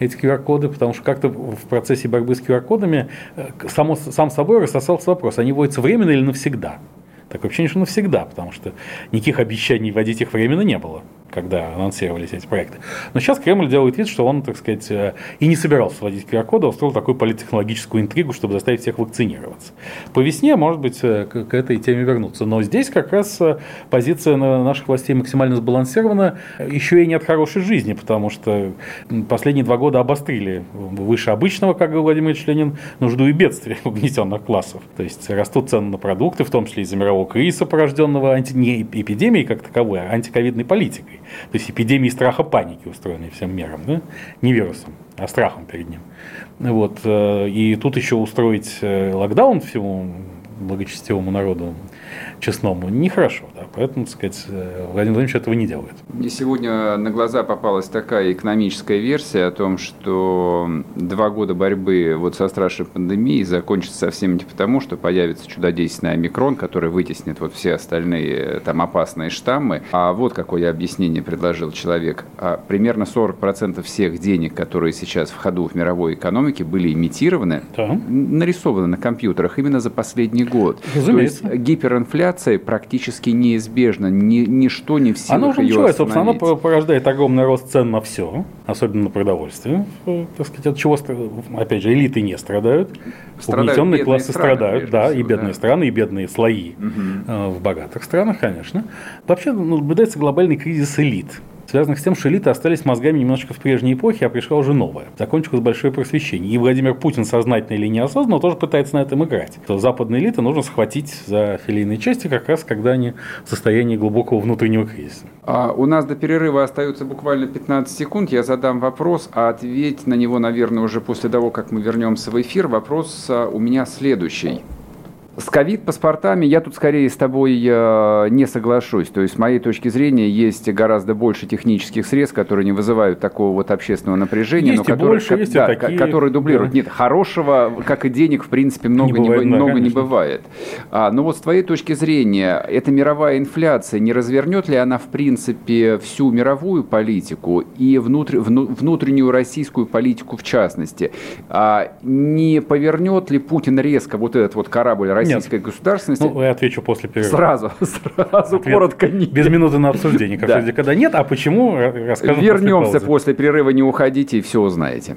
эти QR-коды, потому что как-то в процессе борьбы с QR-кодами э, само, сам собой рассосался вопрос, они вводятся временно или навсегда. Так вообще что навсегда, потому что никаких обещаний вводить их временно не было когда анонсировались эти проекты. Но сейчас Кремль делает вид, что он, так сказать, э, и не собирался вводить QR-коды, а устроил такую политтехнологическую интригу, чтобы заставить всех вакцинироваться. По весне, может быть, э, к этой теме вернуться. Но здесь как раз э, позиция наших властей максимально сбалансирована, еще и не от хорошей жизни, потому что последние два года обострили выше обычного, как говорил Владимир Ильич Ленин, нужду и бедствие угнетенных классов. То есть растут цены на продукты, в том числе из-за мирового кризиса, порожденного анти... не эпидемией как таковой, а антиковидной политикой. То есть эпидемии страха паники, устроенной всем миром, да? не вирусом, а страхом перед ним. Вот. Э, и тут еще устроить э, локдаун всему благочестивому народу честному нехорошо. Да? Поэтому, так сказать, э, Владимир Владимирович этого не делает. Мне сегодня на глаза попалась такая экономическая версия о том, что два года борьбы вот со страшной пандемией закончатся совсем не потому, что появится чудодейственный омикрон, который вытеснит вот все остальные э, там опасные штаммы. А вот какое объяснение предложил человек. А примерно 40% всех денег, которые сейчас в ходу в мировой экономике, были имитированы, да. нарисованы на компьютерах именно за последний год. Разумеется. То есть гиперинфляция инфляция практически неизбежна. Ни, ничто не в силах Оно уже ее началось, собственно, оно порождает огромный рост цен на все, особенно на продовольствие. Э, Так сказать, от чего, опять же, элиты не страдают, Страдают угнетенные классы страны, страдают, да, всего, и бедные да. страны, и бедные слои э, в богатых странах, конечно. Вообще ну, наблюдается глобальный кризис элит связанных с тем, что элиты остались мозгами немножечко в прежней эпохе, а пришла уже новая. Закончилось большое просвещение. И Владимир Путин, сознательно или неосознанно, тоже пытается на этом играть. То западные элиты нужно схватить за филейные части, как раз когда они в состоянии глубокого внутреннего кризиса. А у нас до перерыва остается буквально 15 секунд. Я задам вопрос, а ответь на него, наверное, уже после того, как мы вернемся в эфир. Вопрос а, у меня следующий. С ковид-паспортами я тут скорее с тобой э, не соглашусь. То есть, с моей точки зрения, есть гораздо больше технических средств, которые не вызывают такого вот общественного напряжения, Есть но которые, больше, есть да, такие, которые дублируют. да. Нет, хорошего, как и денег, в принципе, много, не, бывает, бы- да, много не бывает. А, но вот с твоей точки зрения, эта мировая инфляция, не развернет ли она, в принципе, всю мировую политику и внутр- вну- внутреннюю российскую политику в частности? А, не повернет ли Путин резко вот этот вот корабль российской государственности? Ну, я отвечу после перерыва. Сразу, сразу, Ответ коротко нет. Без минуты на обсуждение. Как Да. когда нет, а почему, ра- расскажем Вернемся после после перерыва, не уходите и все узнаете.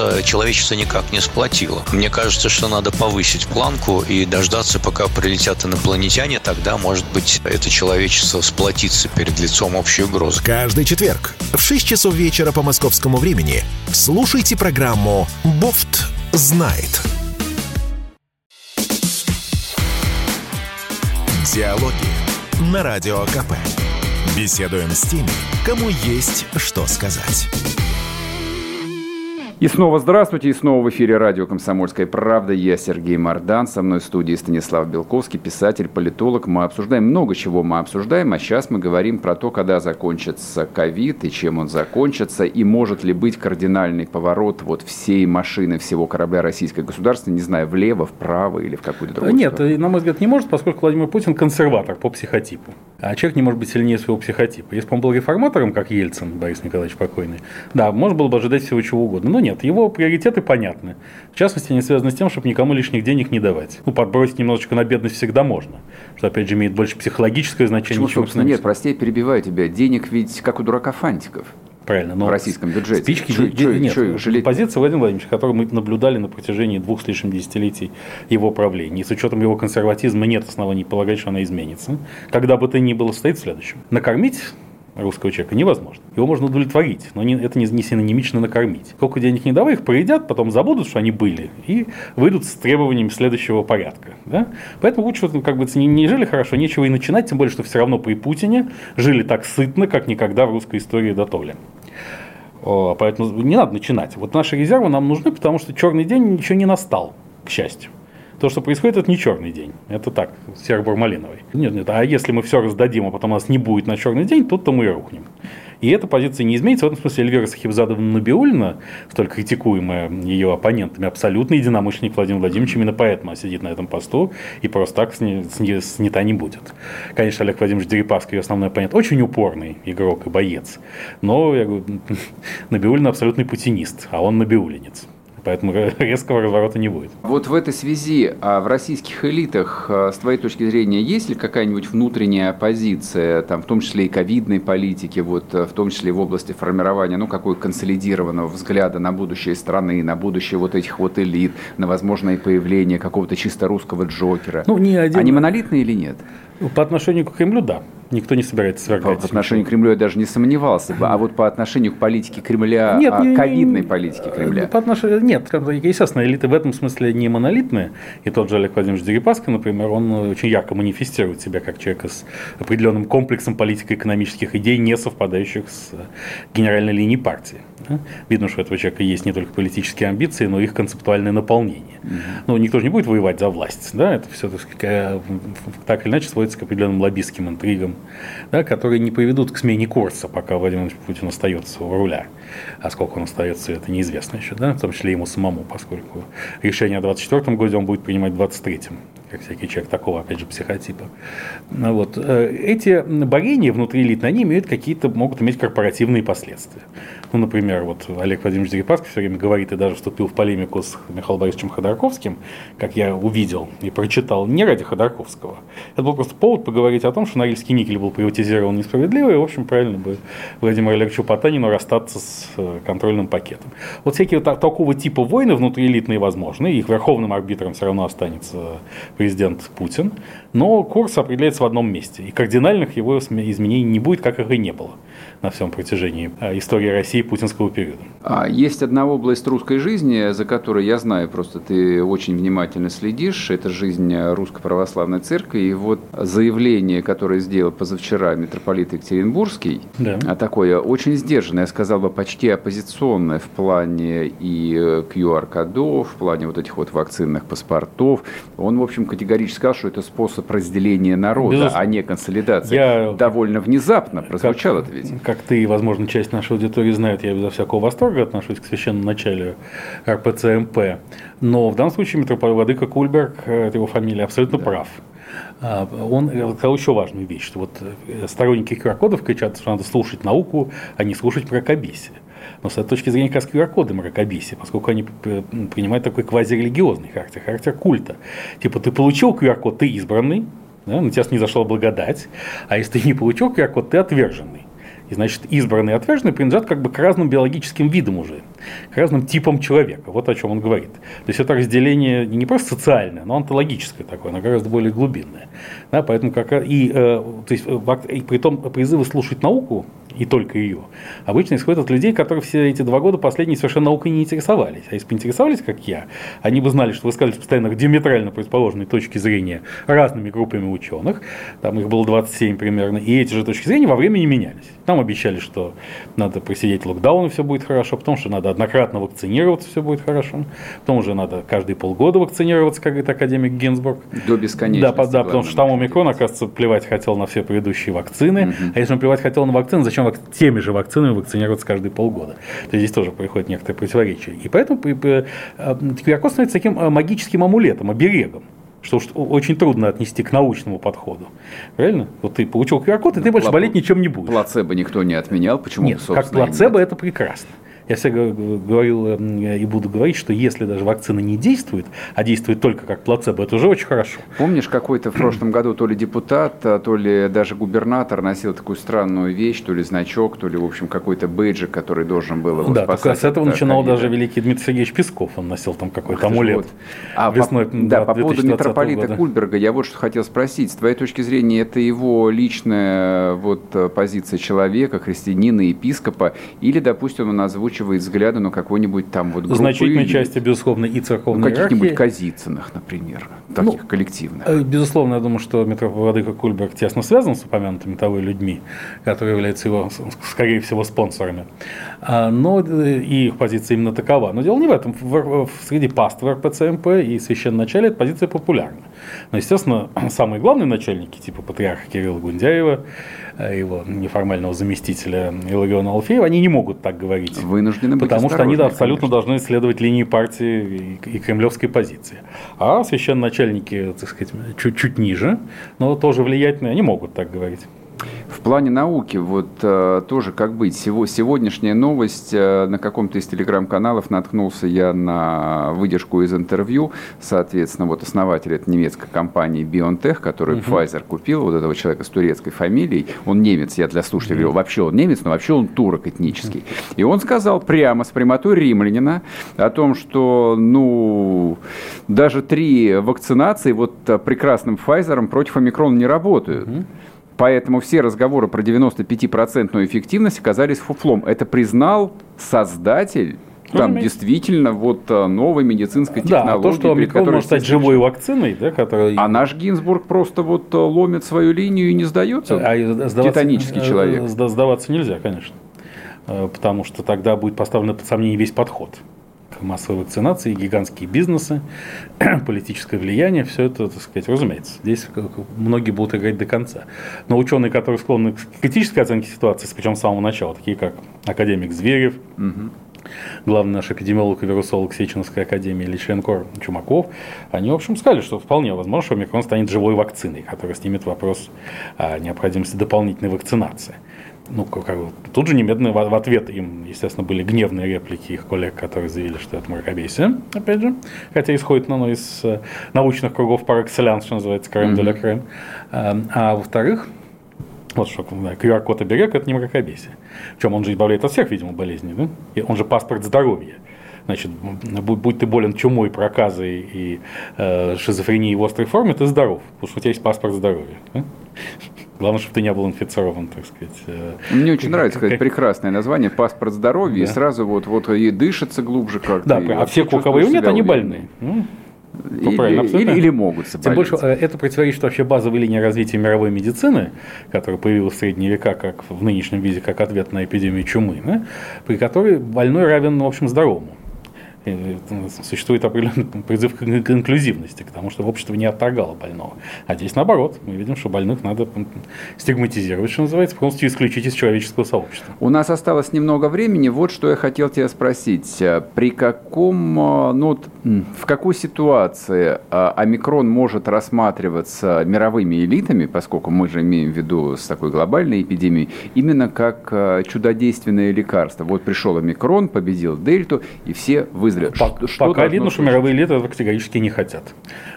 э, человечество никак не сплотило. Мне кажется, что надо повысить планку и дождаться, пока прилетят инопланетяне, тогда, может быть, это человечество сплотится перед лицом общей угрозы. Каждый четверг в 6 часов вечера по московскому времени слушайте программу «Бофт знает». Диалоги на Радио КП. Беседуем с теми, кому есть что сказать. И снова здравствуйте, и снова в эфире радио «Комсомольская правда». Я Сергей Мордан, со мной в студии Станислав Белковский, писатель, политолог. Мы обсуждаем много чего мы обсуждаем, а сейчас мы говорим про то, когда закончится ковид и чем он закончится, и может ли быть кардинальный поворот вот всей машины, всего корабля российской государства, не знаю, влево, вправо или в какую-то другую Нет, сторону. на мой взгляд, не может, поскольку Владимир Путин консерватор по психотипу. А человек не может быть сильнее своего психотипа. Если бы он был реформатором, как Ельцин, Борис Николаевич покойный, да, можно было бы ожидать всего чего угодно. Но нет, его приоритеты понятны. В частности, они связаны с тем, чтобы никому лишних денег не давать. Ну, подбросить немножечко на бедность всегда можно, что, опять же, имеет больше психологическое значение, Почему, чем собственно, нет, прости, я перебиваю тебя. Денег ведь как у дурака фантиков. Правильно, но в российском бюджете. Спички Чё- чё- нет, чё жалеть? позиция Владимира Владимировича, которую мы наблюдали на протяжении двух с лишним десятилетий его правления. И с учетом его консерватизма нет оснований полагать, что она изменится. Когда бы то ни было, стоит в следующем. Накормить русского человека невозможно. Его можно удовлетворить, но не- это не, не синонимично накормить. Сколько денег не давай, их проедят, потом забудут, что они были, и выйдут с требованиями следующего порядка. Да? Поэтому лучше, вот, как бы, не, не жили хорошо, нечего и начинать, тем более, что все равно при Путине жили так сытно, как никогда в русской истории до то ли. О, Поэтому не надо начинать. Вот наши резервы нам нужны, потому что черный день еще не настал, к счастью. То, что происходит, это не черный день. Это так, серо-бурмалиновый. Нет, нет. А если мы все раздадим, а потом нас не будет на черный день, тут-то мы и рухнем. И эта позиция не изменится. В этом смысле Эльвира Сахибзадовна Набиулина, столь критикуемая ее оппонентами, абсолютно единомышленник Владимира Владимировича. Именно поэтому она сидит на этом посту и просто так снята не будет. Конечно, Олег Владимирович Дерипаский, ее основной оппонент, очень упорный игрок и боец. Но, я говорю, Набиулина абсолютный путинист, а он набиулинец. Поэтому резкого разворота не будет. Вот в этой связи а в российских элитах, а, с твоей точки зрения, есть ли какая-нибудь внутренняя оппозиция, там, в том числе и ковидной политики, вот, а, в том числе в области формирования, ну, какой консолидированного взгляда на будущее страны, на будущее вот этих вот элит, на возможное появление какого-то чисто русского Джокера? Ну, не один- Они монолитные или нет? По отношению к Кремлю, да. Никто не собирается свергать. По, по отношению к Кремлю я даже не сомневался бы. А вот по отношению к политике Кремля, нет, а, ковидной политике Кремля. По отношению, нет, естественно, элиты в этом смысле не монолитные. И тот же Олег Владимирович Дерипаска, например, он очень ярко манифестирует себя как человек с определенным комплексом политико-экономических идей, не совпадающих с генеральной линией партии. Видно, что у этого человека есть не только политические амбиции, но и их концептуальное наполнение. Угу. Ну, никто же не будет воевать за власть. Да? Это все так, так или иначе сводится к определенным лоббистским интригам, да, которые не приведут к смене курса, пока Владимир Путин остается у руля. А сколько он остается, это неизвестно еще, да? в том числе ему самому, поскольку решение о 2024 году он будет принимать в 2023 как всякий человек такого, опять же, психотипа. Ну вот. Э, эти борения внутри элит, они имеют какие-то, могут иметь корпоративные последствия. Ну, например, вот Олег Владимирович Дерипаски все время говорит и даже вступил в полемику с Михаилом Борисовичем Ходорковским, как я увидел и прочитал, не ради Ходорковского. Это был просто повод поговорить о том, что Норильский никель был приватизирован несправедливо, и, в общем, правильно бы Владимиру Олеговичу Потанину расстаться с э, контрольным пакетом. Вот всякие вот такого типа войны внутриэлитные возможны, их верховным арбитром все равно останется президент Путин, но курс определяется в одном месте, и кардинальных его изменений не будет, как их и не было на всем протяжении э, истории России путинского периода. А есть одна область русской жизни, за которой я знаю, просто ты очень внимательно следишь, это жизнь Русской Православной Церкви, и вот заявление, которое сделал позавчера митрополит Екатеринбургский, да. А такое очень сдержанное, я сказал бы, почти оппозиционное в плане и QR-кодов, в плане вот этих вот вакцинных паспортов, он, в общем, категорически сказал, что это способ разделения народа, Безусловно. а не консолидации. Я... Довольно внезапно прозвучало это ведь. Как ты, возможно, часть нашей аудитории знает, я безо всякого восторга отношусь к священному началу РПЦМП. Но в данном случае митрополит Владыка Кульберг, э, это его фамилия, абсолютно да. прав. А, он сказал еще важную вещь, что вот э, сторонники QR-кодов кричат, что надо слушать науку, а не слушать мракобесие. Но с этой точки зрения как раз QR-коды мракобесие, поскольку они принимают такой квазирелигиозный характер, характер культа. Типа ты получил QR-код, ты избранный, да, на тебя снизошла благодать, а если ты не получил QR-код, ты отверженный. И, значит, избранные и отверженные принадлежат как бы к разным биологическим видам уже, к разным типам человека. Вот о чем он говорит. То есть это разделение не просто социальное, но онтологическое такое, оно гораздо более глубинное. Да, поэтому как и, э, то есть, и при том призывы слушать науку и только ее, обычно исходят от людей, которые все эти два года последние совершенно наукой не интересовались. А если бы интересовались, как я, они бы знали, что высказывались постоянно диаметрально противоположные точки зрения разными группами ученых, там их было 27 примерно, и эти же точки зрения во времени менялись. Нам обещали, что надо просидеть локдаун, и все будет хорошо, потом, что надо однократно вакцинироваться, все будет хорошо, потом уже надо каждые полгода вакцинироваться, как говорит академик Гинзбург. До бесконечности. Да, да потому что там омикрон, оказывается, плевать хотел на все предыдущие вакцины, угу. а если он плевать хотел на вакцины, зачем вак... теми же вакцинами вакцинироваться каждые полгода. То есть здесь тоже приходит некоторые противоречия. И поэтому QR-код э, становится таким э, магическим амулетом, оберегом что очень трудно отнести к научному подходу. Правильно? Вот ты получил QR-код, и ты больше болеть ничем не будешь. Плацебо никто не отменял. Почему, нет, как плацебо это прекрасно. Я всегда говорил э, и буду говорить, что если даже вакцина не действует, а действует только как плацебо, это уже очень хорошо. Помнишь, какой-то в прошлом году то ли депутат, а то ли даже губернатор носил такую странную вещь, то ли значок, то ли, в общем, какой-то бейджик, который должен был его да, спасать. с этого начинал ковида. даже великий Дмитрий Сергеевич Песков, он носил там какой-то амулет. Вот. А весной, по, да, по поводу митрополита года. Кульберга, я вот что хотел спросить. С твоей точки зрения, это его личная вот, позиция человека, христианина, епископа, или, допустим, он озвучивает взгляды, но какой-нибудь там вот группы... Значительной части, безусловно, и церковной ну, каких-нибудь Казицыных, например, таких ну, коллективных. Э, безусловно, я думаю, что митрополит Кульберг тесно связан с упомянутыми того людьми, которые являются его, скорее всего, спонсорами. А, но э, и их позиция именно такова. Но дело не в этом. Среди пастор РПЦМП и священноначалия эта позиция популярна. Но, естественно, самые главные начальники, типа патриарха Кирилла Гундяева, его неформального заместителя Илариона Алфеева, они не могут так говорить. Вынуждены быть Потому что они абсолютно конечно. должны следовать линии партии и, и кремлевской позиции. А священноначальники, так сказать, чуть-чуть ниже, но тоже влиятельные, они могут так говорить. В плане науки, вот э, тоже как быть. Сего, сегодняшняя новость э, на каком-то из телеграм-каналов наткнулся я на выдержку из интервью, соответственно, вот основатель этой немецкой компании BioNTech, которую uh-huh. Pfizer купил, вот этого человека с турецкой фамилией, он немец, я для слушателей говорю, вообще он немец, но вообще он турок этнический. И он сказал прямо с прямотой римлянина о том, что, ну, даже три вакцинации вот э, прекрасным Pfizer против омикрона не работают. Uh-huh. Поэтому все разговоры про 95% эффективность оказались фуфлом. Это признал создатель там действительно вот э, новой медицинской технологии. Да, а то, что омикрон может стать живой вакциной, да, которая... А наш Гинзбург просто вот э, ломит свою линию и не сдается. А сдаваться, Титанический э, человек. Сдаваться нельзя, конечно. Потому что тогда будет поставлен под сомнение весь подход массовой вакцинации, гигантские бизнесы, политическое влияние, все это, так сказать, разумеется. Здесь многие будут играть до конца. Но ученые, которые склонны к критической оценке ситуации, причем с самого начала, такие как академик Зверев, угу. главный наш эпидемиолог и вирусолог Сеченовской академии или член КОР Чумаков, они, в общем, сказали, что вполне возможно, что омикрон станет живой вакциной, которая снимет вопрос о необходимости дополнительной вакцинации ну, как, тут же немедленно в, в ответ им, естественно, были гневные реплики их коллег, которые заявили, что это мракобесие, опять же, хотя исходит оно из э, научных кругов par excellence, что называется, крем mm-hmm. крем. А, а во-вторых, вот что, QR-код оберег – это не мракобесие. Причем он же избавляет от всех, видимо, болезней, да? И он же паспорт здоровья. Значит, будь, будь ты болен чумой, проказой и э, шизофренией в острой форме, ты здоров, потому что у тебя есть паспорт здоровья. Да? Главное, чтобы ты не был инфицирован, так сказать. Э, Мне очень нравится, сказать, прекрасное название «Паспорт здоровья», да. и сразу вот, вот и дышится глубже как-то. Да, а все, у кого его нет, они больны. Ну, или, или, или могут заболеть. Тем больше, э, это противоречит вообще базовой линии развития мировой медицины, которая появилась в средние века как в нынешнем виде, как ответ на эпидемию чумы, да, при которой больной равен, в общем, здоровому существует определенный призыв к инклюзивности, к тому, чтобы общество не отторгало больного. А здесь наоборот, мы видим, что больных надо стигматизировать, что называется, полностью исключить из человеческого сообщества. У нас осталось немного времени. Вот что я хотел тебя спросить. При каком, ну, в какой ситуации а, омикрон может рассматриваться мировыми элитами, поскольку мы же имеем в виду с такой глобальной эпидемией, именно как чудодейственное лекарство? Вот пришел омикрон, победил дельту, и все выздоровели выздоровеют. По, что пока видно, что мировые лидеры категорически не хотят,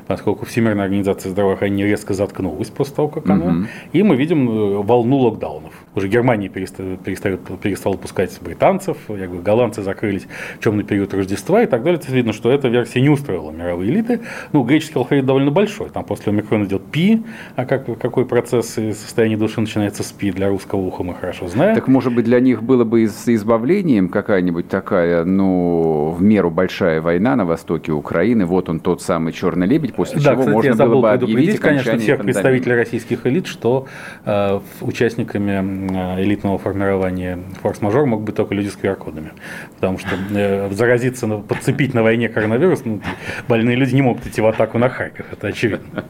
поскольку Всемирная организация здравоохранения резко заткнулась после того, как она, угу. и мы видим э, волну локдаунов. Уже Германия перестала, перестала, перестала пускать британцев, я говорю, голландцы закрылись в темный период Рождества и так далее. Это видно, что эта версия не устроила мировые элиты. Ну, греческий алфавит довольно большой, там после омикрона идет пи, а как, какой процесс и состояние души начинается с пи для русского уха мы хорошо знаем. Так может быть для них было бы с избавлением какая-нибудь такая, ну, в меру большая война на востоке Украины, вот он тот самый черный лебедь, после да, чего кстати, можно было бы объявить конечно, всех пандемии. представителей российских элит, что э, участниками э, элитного формирования форс-мажор могут быть только люди с QR-кодами. Потому что э, заразиться, подцепить на войне коронавирус, ну, больные люди не могут идти в атаку на Харьков, это очевидно.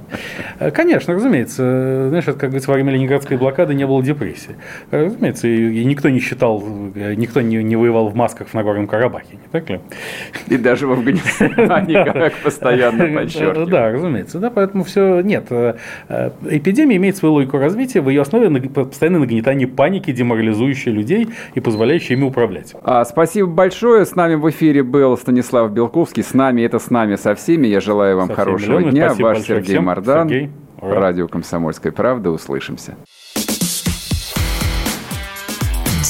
Э, конечно, разумеется. Знаешь, как говорится, во время Ленинградской блокады не было депрессии. Разумеется, и, никто не считал, э, никто не, не воевал в масках в Нагорном Карабахе, не так ли? И даже в Афганистане, как постоянно подчеркивают. Да, разумеется. Да, поэтому все нет. Э, э, эпидемия имеет свою логику развития, в ее основе постоянное нагнетание паники, деморализующее людей и позволяющее ими управлять. А, спасибо большое. С нами в эфире был Станислав Белковский. С нами это с нами со всеми. Я желаю вам со хорошего дня. Спасибо Ваш Сергей всем. Мардан. Сергей. Радио «Комсомольская правда». Услышимся.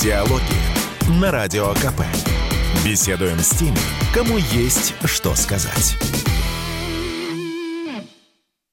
Диалоги на Радио КП. Беседуем с теми, кому есть что сказать.